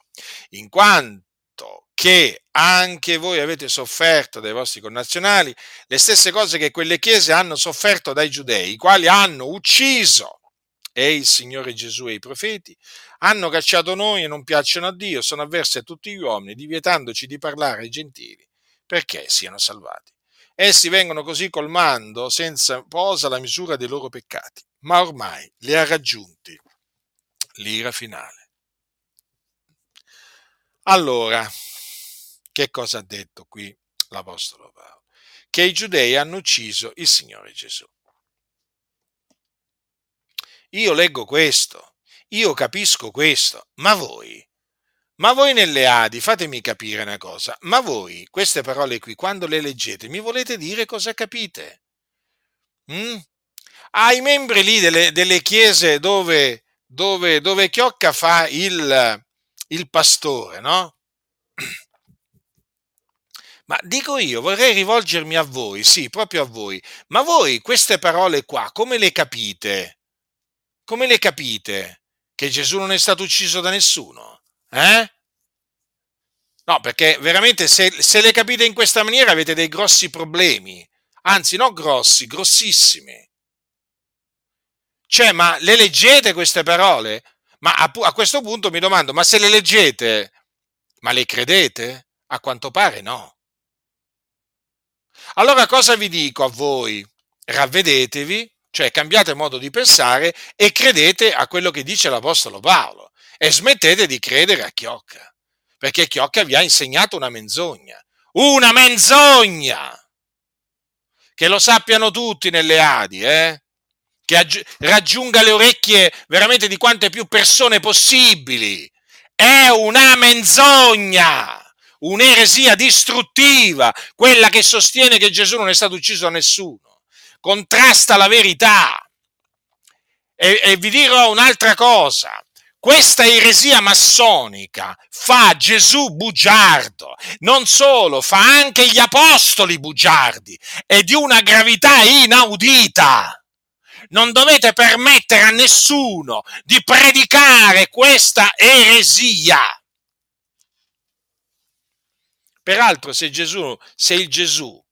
in quanto che anche voi avete sofferto dai vostri connazionali le stesse cose che quelle chiese hanno sofferto dai giudei, i quali hanno ucciso e il Signore Gesù e i profeti, hanno cacciato noi e non piacciono a Dio, sono avversi a tutti gli uomini, divietandoci di parlare ai gentili, perché siano salvati. Essi vengono così colmando senza posa la misura dei loro peccati, ma ormai li ha raggiunti l'ira finale. Allora, che cosa ha detto qui l'Apostolo Paolo? Che i giudei hanno ucciso il Signore Gesù. Io leggo questo, io capisco questo, ma voi, ma voi nelle Adi, fatemi capire una cosa, ma voi queste parole qui, quando le leggete, mi volete dire cosa capite? Mm? Ai membri lì delle, delle chiese dove, dove, dove Chiocca fa il, il pastore, no? [clears throat] Ma dico io, vorrei rivolgermi a voi, sì, proprio a voi, ma voi queste parole qua, come le capite? Come le capite? Che Gesù non è stato ucciso da nessuno? Eh? No, perché veramente se, se le capite in questa maniera avete dei grossi problemi, anzi, non grossi, grossissimi. Cioè, ma le leggete queste parole? Ma a, a questo punto mi domando, ma se le leggete, ma le credete? A quanto pare no. Allora cosa vi dico a voi? Ravvedetevi, cioè cambiate modo di pensare e credete a quello che dice l'Apostolo Paolo e smettete di credere a Chiocca, perché Chiocca vi ha insegnato una menzogna. Una menzogna! Che lo sappiano tutti nelle Adi, eh? Che aggi- raggiunga le orecchie veramente di quante più persone possibili. È una menzogna! un'eresia distruttiva, quella che sostiene che Gesù non è stato ucciso da nessuno, contrasta la verità. E, e vi dirò un'altra cosa, questa eresia massonica fa Gesù bugiardo, non solo, fa anche gli apostoli bugiardi e di una gravità inaudita. Non dovete permettere a nessuno di predicare questa eresia. Peraltro, se Gesù, se il Gesù,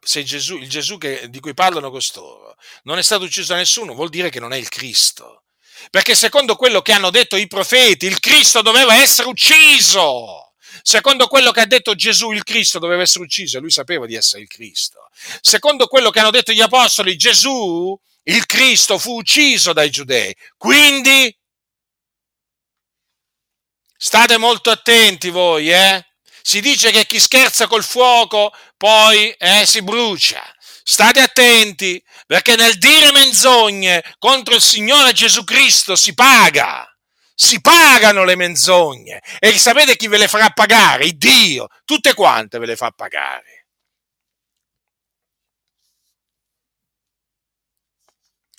se Gesù, il Gesù che, di cui parlano costoro, non è stato ucciso da nessuno, vuol dire che non è il Cristo. Perché secondo quello che hanno detto i profeti, il Cristo doveva essere ucciso. Secondo quello che ha detto Gesù, il Cristo doveva essere ucciso e lui sapeva di essere il Cristo. Secondo quello che hanno detto gli apostoli, Gesù, il Cristo, fu ucciso dai giudei. Quindi state molto attenti voi, eh? Si dice che chi scherza col fuoco poi eh, si brucia. State attenti, perché nel dire menzogne contro il Signore Gesù Cristo si paga. Si pagano le menzogne. E sapete chi ve le farà pagare? Il Dio. Tutte quante ve le fa pagare.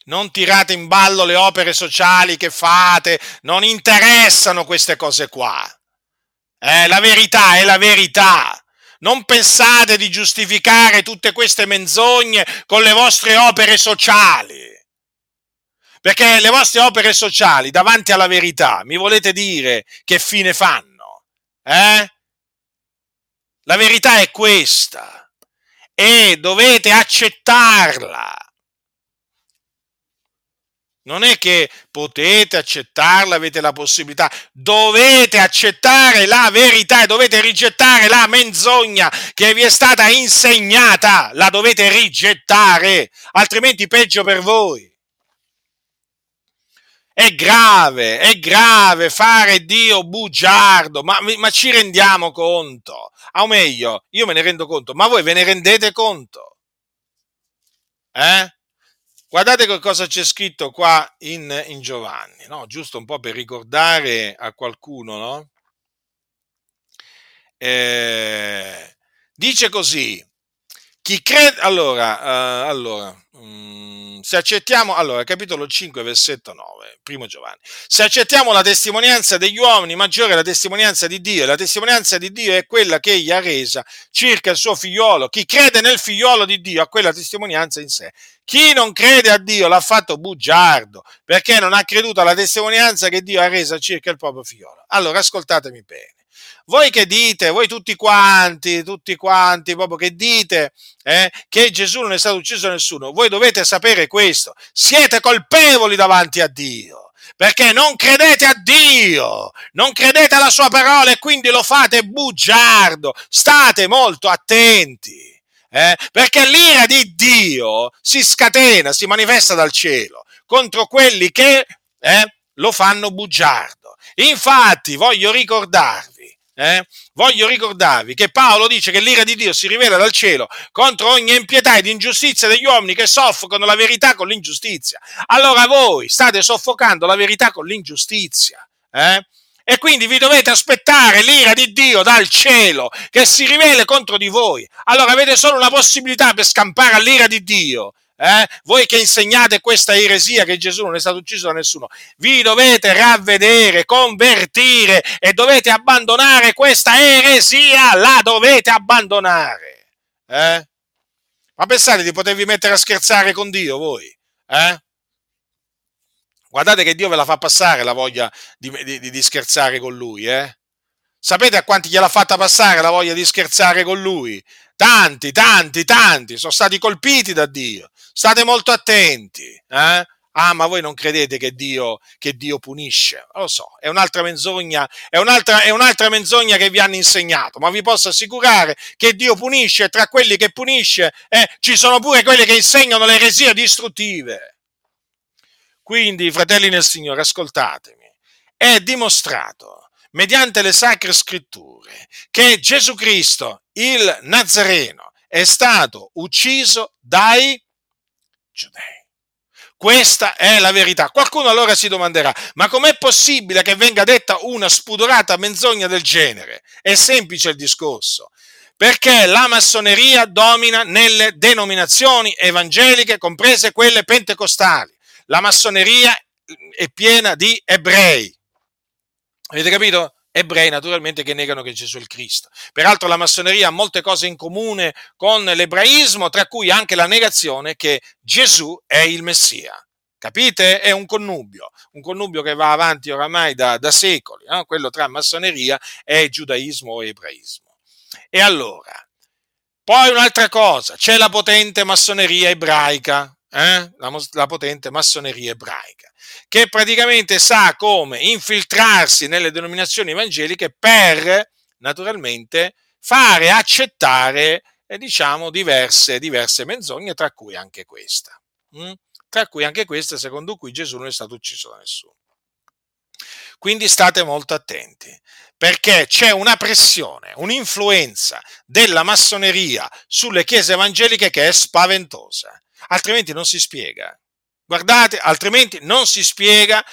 non tirate in ballo le opere sociali che fate, non interessano queste cose qua. Eh, la verità è la verità. Non pensate di giustificare tutte queste menzogne con le vostre opere sociali. Perché le vostre opere sociali davanti alla verità, mi volete dire che fine fanno? Eh? La verità è questa e dovete accettarla non è che potete accettarla, avete la possibilità, dovete accettare la verità e dovete rigettare la menzogna che vi è stata insegnata, la dovete rigettare, altrimenti peggio per voi. È grave, è grave fare Dio bugiardo, ma, ma ci rendiamo conto? O meglio, io me ne rendo conto, ma voi ve ne rendete conto? Eh? Guardate che cosa c'è scritto qua in, in Giovanni, no? giusto un po' per ricordare a qualcuno, no? Eh, dice così, chi crede, allora, uh, allora um, se accettiamo, allora, capitolo 5, versetto 9, primo Giovanni, se accettiamo la testimonianza degli uomini, maggiore è la testimonianza di Dio, e la testimonianza di Dio è quella che egli ha resa circa il suo figliolo, chi crede nel figliolo di Dio ha quella testimonianza in sé. Chi non crede a Dio l'ha fatto bugiardo, perché non ha creduto alla testimonianza che Dio ha resa circa il proprio figliolo. Allora, ascoltatemi bene voi che dite, voi tutti quanti, tutti quanti, proprio che dite eh, che Gesù non è stato ucciso da nessuno, voi dovete sapere questo, siete colpevoli davanti a Dio, perché non credete a Dio, non credete alla sua parola e quindi lo fate bugiardo, state molto attenti. Eh, perché l'ira di Dio si scatena, si manifesta dal cielo contro quelli che eh, lo fanno bugiardo. Infatti, voglio ricordarvi eh, voglio ricordarvi che Paolo dice che l'ira di Dio si rivela dal cielo contro ogni impietà ed ingiustizia degli uomini che soffocano la verità con l'ingiustizia. Allora voi state soffocando la verità con l'ingiustizia. Eh? E quindi vi dovete aspettare l'ira di Dio dal cielo che si rivele contro di voi. Allora avete solo una possibilità per scampare all'ira di Dio. Eh? Voi che insegnate questa eresia che Gesù non è stato ucciso da nessuno, vi dovete ravvedere, convertire e dovete abbandonare questa eresia, la dovete abbandonare. Eh? Ma pensate di potervi mettere a scherzare con Dio voi? Eh? Guardate che Dio ve la fa passare la voglia di, di, di scherzare con Lui, eh? Sapete a quanti gliel'ha fatta passare la voglia di scherzare con Lui? Tanti, tanti, tanti sono stati colpiti da Dio. State molto attenti, eh? Ah, ma voi non credete che Dio, che Dio punisce? Lo so, è un'altra menzogna, è un'altra, è un'altra menzogna che vi hanno insegnato, ma vi posso assicurare che Dio punisce e tra quelli che punisce eh, ci sono pure quelli che insegnano le eresie distruttive. Quindi, fratelli nel Signore, ascoltatemi, è dimostrato mediante le sacre scritture che Gesù Cristo, il Nazareno, è stato ucciso dai giudei. Questa è la verità. Qualcuno allora si domanderà, ma com'è possibile che venga detta una spudorata menzogna del genere? È semplice il discorso. Perché la massoneria domina nelle denominazioni evangeliche, comprese quelle pentecostali. La massoneria è piena di ebrei. Avete capito? Ebrei naturalmente che negano che Gesù è il Cristo. Peraltro la massoneria ha molte cose in comune con l'ebraismo, tra cui anche la negazione che Gesù è il Messia. Capite? È un connubio, un connubio che va avanti oramai da, da secoli, no? quello tra massoneria e giudaismo o ebraismo. E allora, poi un'altra cosa, c'è la potente massoneria ebraica, eh? la, la potente massoneria ebraica che praticamente sa come infiltrarsi nelle denominazioni evangeliche per, naturalmente, fare accettare, eh, diciamo, diverse, diverse menzogne, tra cui anche questa. Mm? Tra cui anche questa, secondo cui Gesù non è stato ucciso da nessuno. Quindi state molto attenti, perché c'è una pressione, un'influenza della massoneria sulle chiese evangeliche che è spaventosa, altrimenti non si spiega. Guardate, altrimenti non si spiega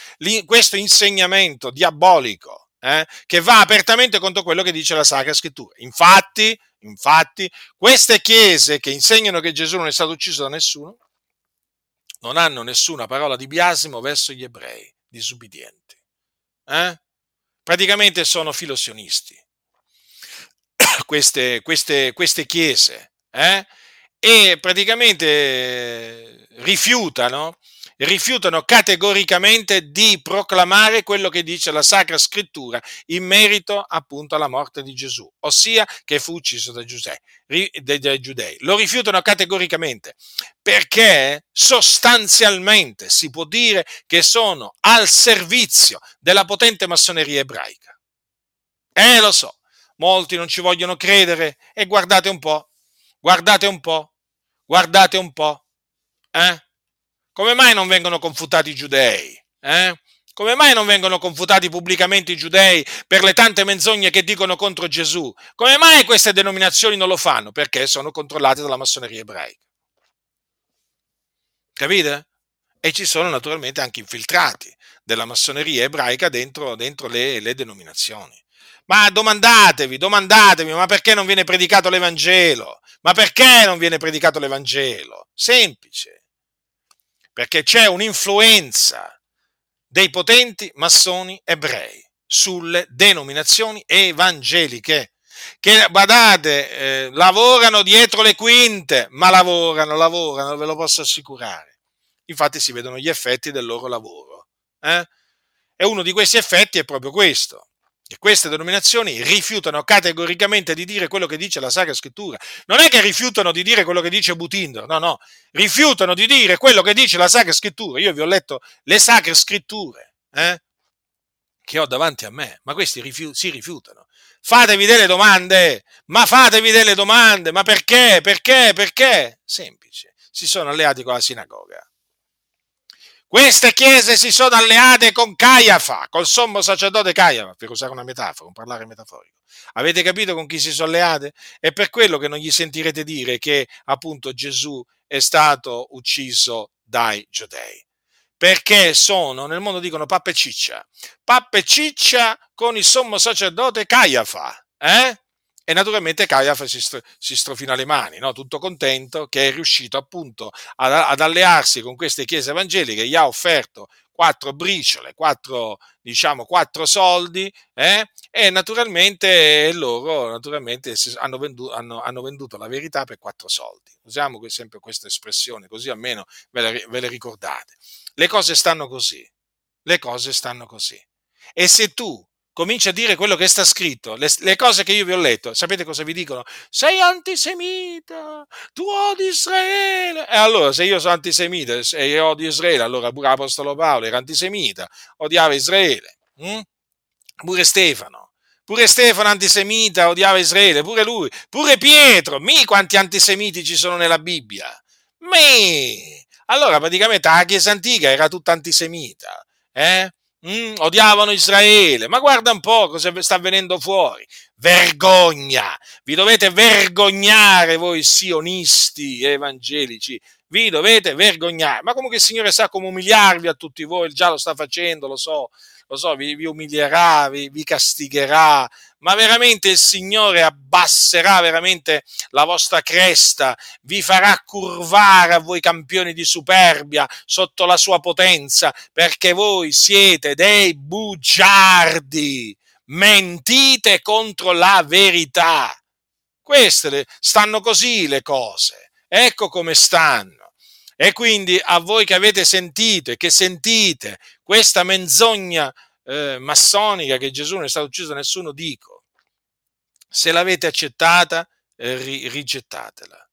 questo insegnamento diabolico eh, che va apertamente contro quello che dice la Sacra Scrittura. Infatti, infatti, queste chiese che insegnano che Gesù non è stato ucciso da nessuno non hanno nessuna parola di biasimo verso gli ebrei disubbidienti. Eh? Praticamente sono filosionisti. [coughs] Queste, queste, queste chiese. Eh? E praticamente rifiutano rifiutano categoricamente di proclamare quello che dice la Sacra Scrittura in merito appunto alla morte di Gesù, ossia che fu ucciso dai. Dai giudei. Lo rifiutano categoricamente perché sostanzialmente si può dire che sono al servizio della potente massoneria ebraica. Eh, lo so, molti non ci vogliono credere e guardate un po', guardate un po', guardate un po', eh? Come mai non vengono confutati i giudei? Eh? Come mai non vengono confutati pubblicamente i giudei per le tante menzogne che dicono contro Gesù? Come mai queste denominazioni non lo fanno? Perché sono controllate dalla massoneria ebraica. Capite? E ci sono naturalmente anche infiltrati della massoneria ebraica dentro, dentro le, le denominazioni. Ma domandatevi, domandatevi, ma perché non viene predicato l'Evangelo? Ma perché non viene predicato l'Evangelo? Semplice perché c'è un'influenza dei potenti massoni ebrei sulle denominazioni evangeliche che, badate, eh, lavorano dietro le quinte, ma lavorano, lavorano, ve lo posso assicurare. Infatti si vedono gli effetti del loro lavoro. Eh? E uno di questi effetti è proprio questo, e queste denominazioni rifiutano categoricamente di dire quello che dice la Sacra Scrittura. Non è che rifiutano di dire quello che dice Butinder, no, no, rifiutano di dire quello che dice la Sacra Scrittura. Io vi ho letto le Sacre Scritture eh, che ho davanti a me, ma questi rifiu- si rifiutano. Fatevi delle domande, ma fatevi delle domande, ma perché, perché, perché? Semplice, si sono alleati con la sinagoga. Queste chiese si sono alleate con Caiafa, col sommo sacerdote Caiafa, per usare una metafora, un parlare metaforico. Avete capito con chi si sono alleate? È per quello che non gli sentirete dire che appunto Gesù è stato ucciso dai giudei. perché sono, nel mondo dicono pappa e ciccia, pappa e ciccia con il sommo sacerdote Caiafa, eh? E naturalmente Caiafa si, stro, si strofina le mani, no? tutto contento che è riuscito appunto ad, ad, allearsi con queste chiese evangeliche, gli ha offerto quattro briciole, quattro, diciamo, quattro soldi, eh? e naturalmente loro naturalmente hanno, venduto, hanno, hanno, venduto la verità per quattro soldi. Usiamo sempre questa espressione, così almeno ve le, ve le ricordate. Le cose stanno così, le cose stanno così. E se tu comincia a dire quello che sta scritto, le, le, cose che io vi ho letto, sapete cosa vi dicono? Sei antisemita, tu odi Israele. E allora, se io sono antisemita e odio Israele, allora pure l'Apostolo Paolo era antisemita, odiava Israele. Hm? Pure Stefano. Pure Stefano antisemita odiava Israele, pure lui, pure Pietro, mi quanti antisemiti ci sono nella Bibbia. Mi! Allora praticamente la Chiesa antica era tutta antisemita, eh? Mm, odiavano Israele, ma guarda un po' cosa sta avvenendo fuori. Vergogna! Vi dovete vergognare voi sionisti evangelici, vi dovete vergognare. Ma comunque il Signore sa come umiliarvi a tutti voi, già lo sta facendo, lo so, lo so, vi, vi umilierà, vi, vi, castigherà, ma veramente il Signore abbasserà veramente la vostra cresta, vi farà curvare a voi campioni di superbia sotto la sua potenza, perché voi siete dei bugiardi, mentite contro la verità. Queste stanno così le cose, ecco come stanno. E quindi a voi che avete sentito e che sentite questa menzogna eh, massonica che Gesù non è stato ucciso da nessuno, dico, se l'avete accettata, eh, ri- rigettatela.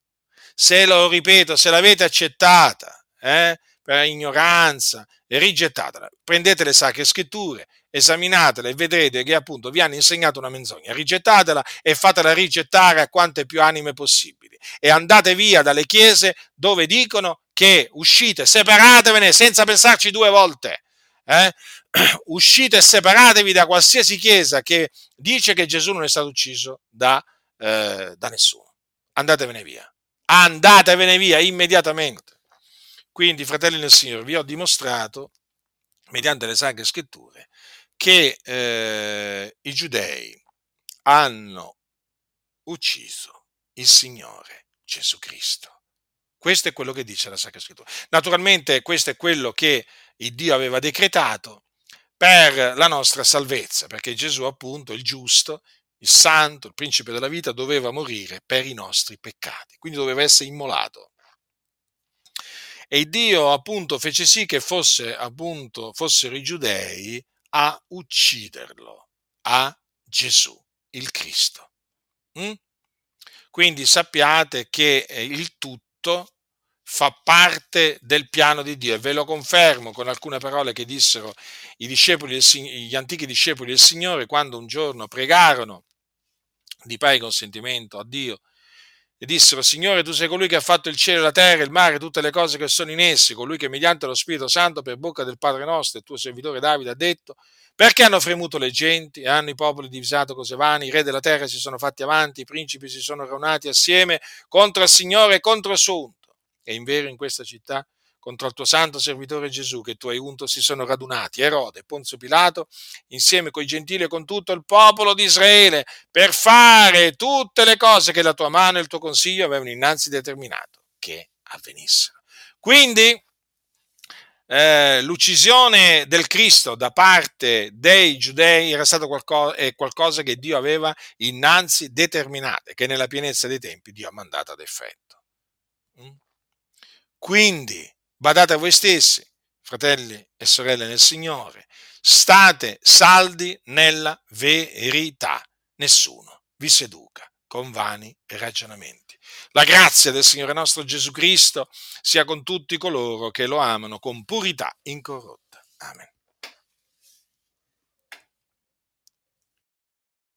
Se lo ripeto, se l'avete accettata eh, per ignoranza, rigettatela. Prendete le sacre scritture, esaminatela e vedrete che appunto vi hanno insegnato una menzogna. Rigettatela e fatela rigettare a quante più anime possibili. E andate via dalle chiese dove dicono che uscite, separatevene senza pensarci due volte. Eh? [clears throat] Uscite e separatevi da qualsiasi chiesa che dice che Gesù non è stato ucciso da, eh, da nessuno. Andatevene via. Andatevene via immediatamente. Quindi, fratelli del Signore, vi ho dimostrato, mediante le sacre scritture, che eh, i giudei hanno ucciso il Signore Gesù Cristo. Questo è quello che dice la Sacra Scrittura. Naturalmente questo è quello che il Dio aveva decretato per la nostra salvezza, perché Gesù appunto, il giusto, il santo, il principe della vita, doveva morire per i nostri peccati, quindi doveva essere immolato. E Dio appunto fece sì che fosse, appunto, fossero i giudei a ucciderlo, a Gesù, il Cristo. Mm? Quindi sappiate che il tutto fa parte del piano di Dio e ve lo confermo con alcune parole che dissero gli antichi discepoli del Signore quando un giorno pregarono di pari consentimento a Dio e dissero Signore tu sei colui che ha fatto il cielo, la terra, il mare, tutte le cose che sono in essi, colui che mediante lo Spirito Santo per bocca del Padre nostro, il tuo servitore Davide ha detto perché hanno fremuto le genti? E hanno i popoli divisato cose vane, i re della terra si sono fatti avanti, i principi si sono raunati assieme contro il Signore e contro il suo unto e in vero in questa città contro il tuo santo servitore Gesù che tu hai unto si sono radunati Erode Ponzio Pilato insieme coi gentili e con tutto il popolo di Israele per fare tutte le cose che la tua mano e il tuo consiglio avevano innanzi determinato che avvenissero. Quindi eh, l'uccisione del Cristo da parte dei giudei era stato qualcosa, qualcosa che Dio aveva innanzi determinato e che nella pienezza dei tempi Dio ha mandato ad effetto. Mm? Quindi, badate a voi stessi, fratelli e sorelle nel Signore, state saldi nella verità. Nessuno vi seduca con vani ragionamenti. La grazia del Signore nostro Gesù Cristo sia con tutti coloro che lo amano con purità incorrotta. Amen.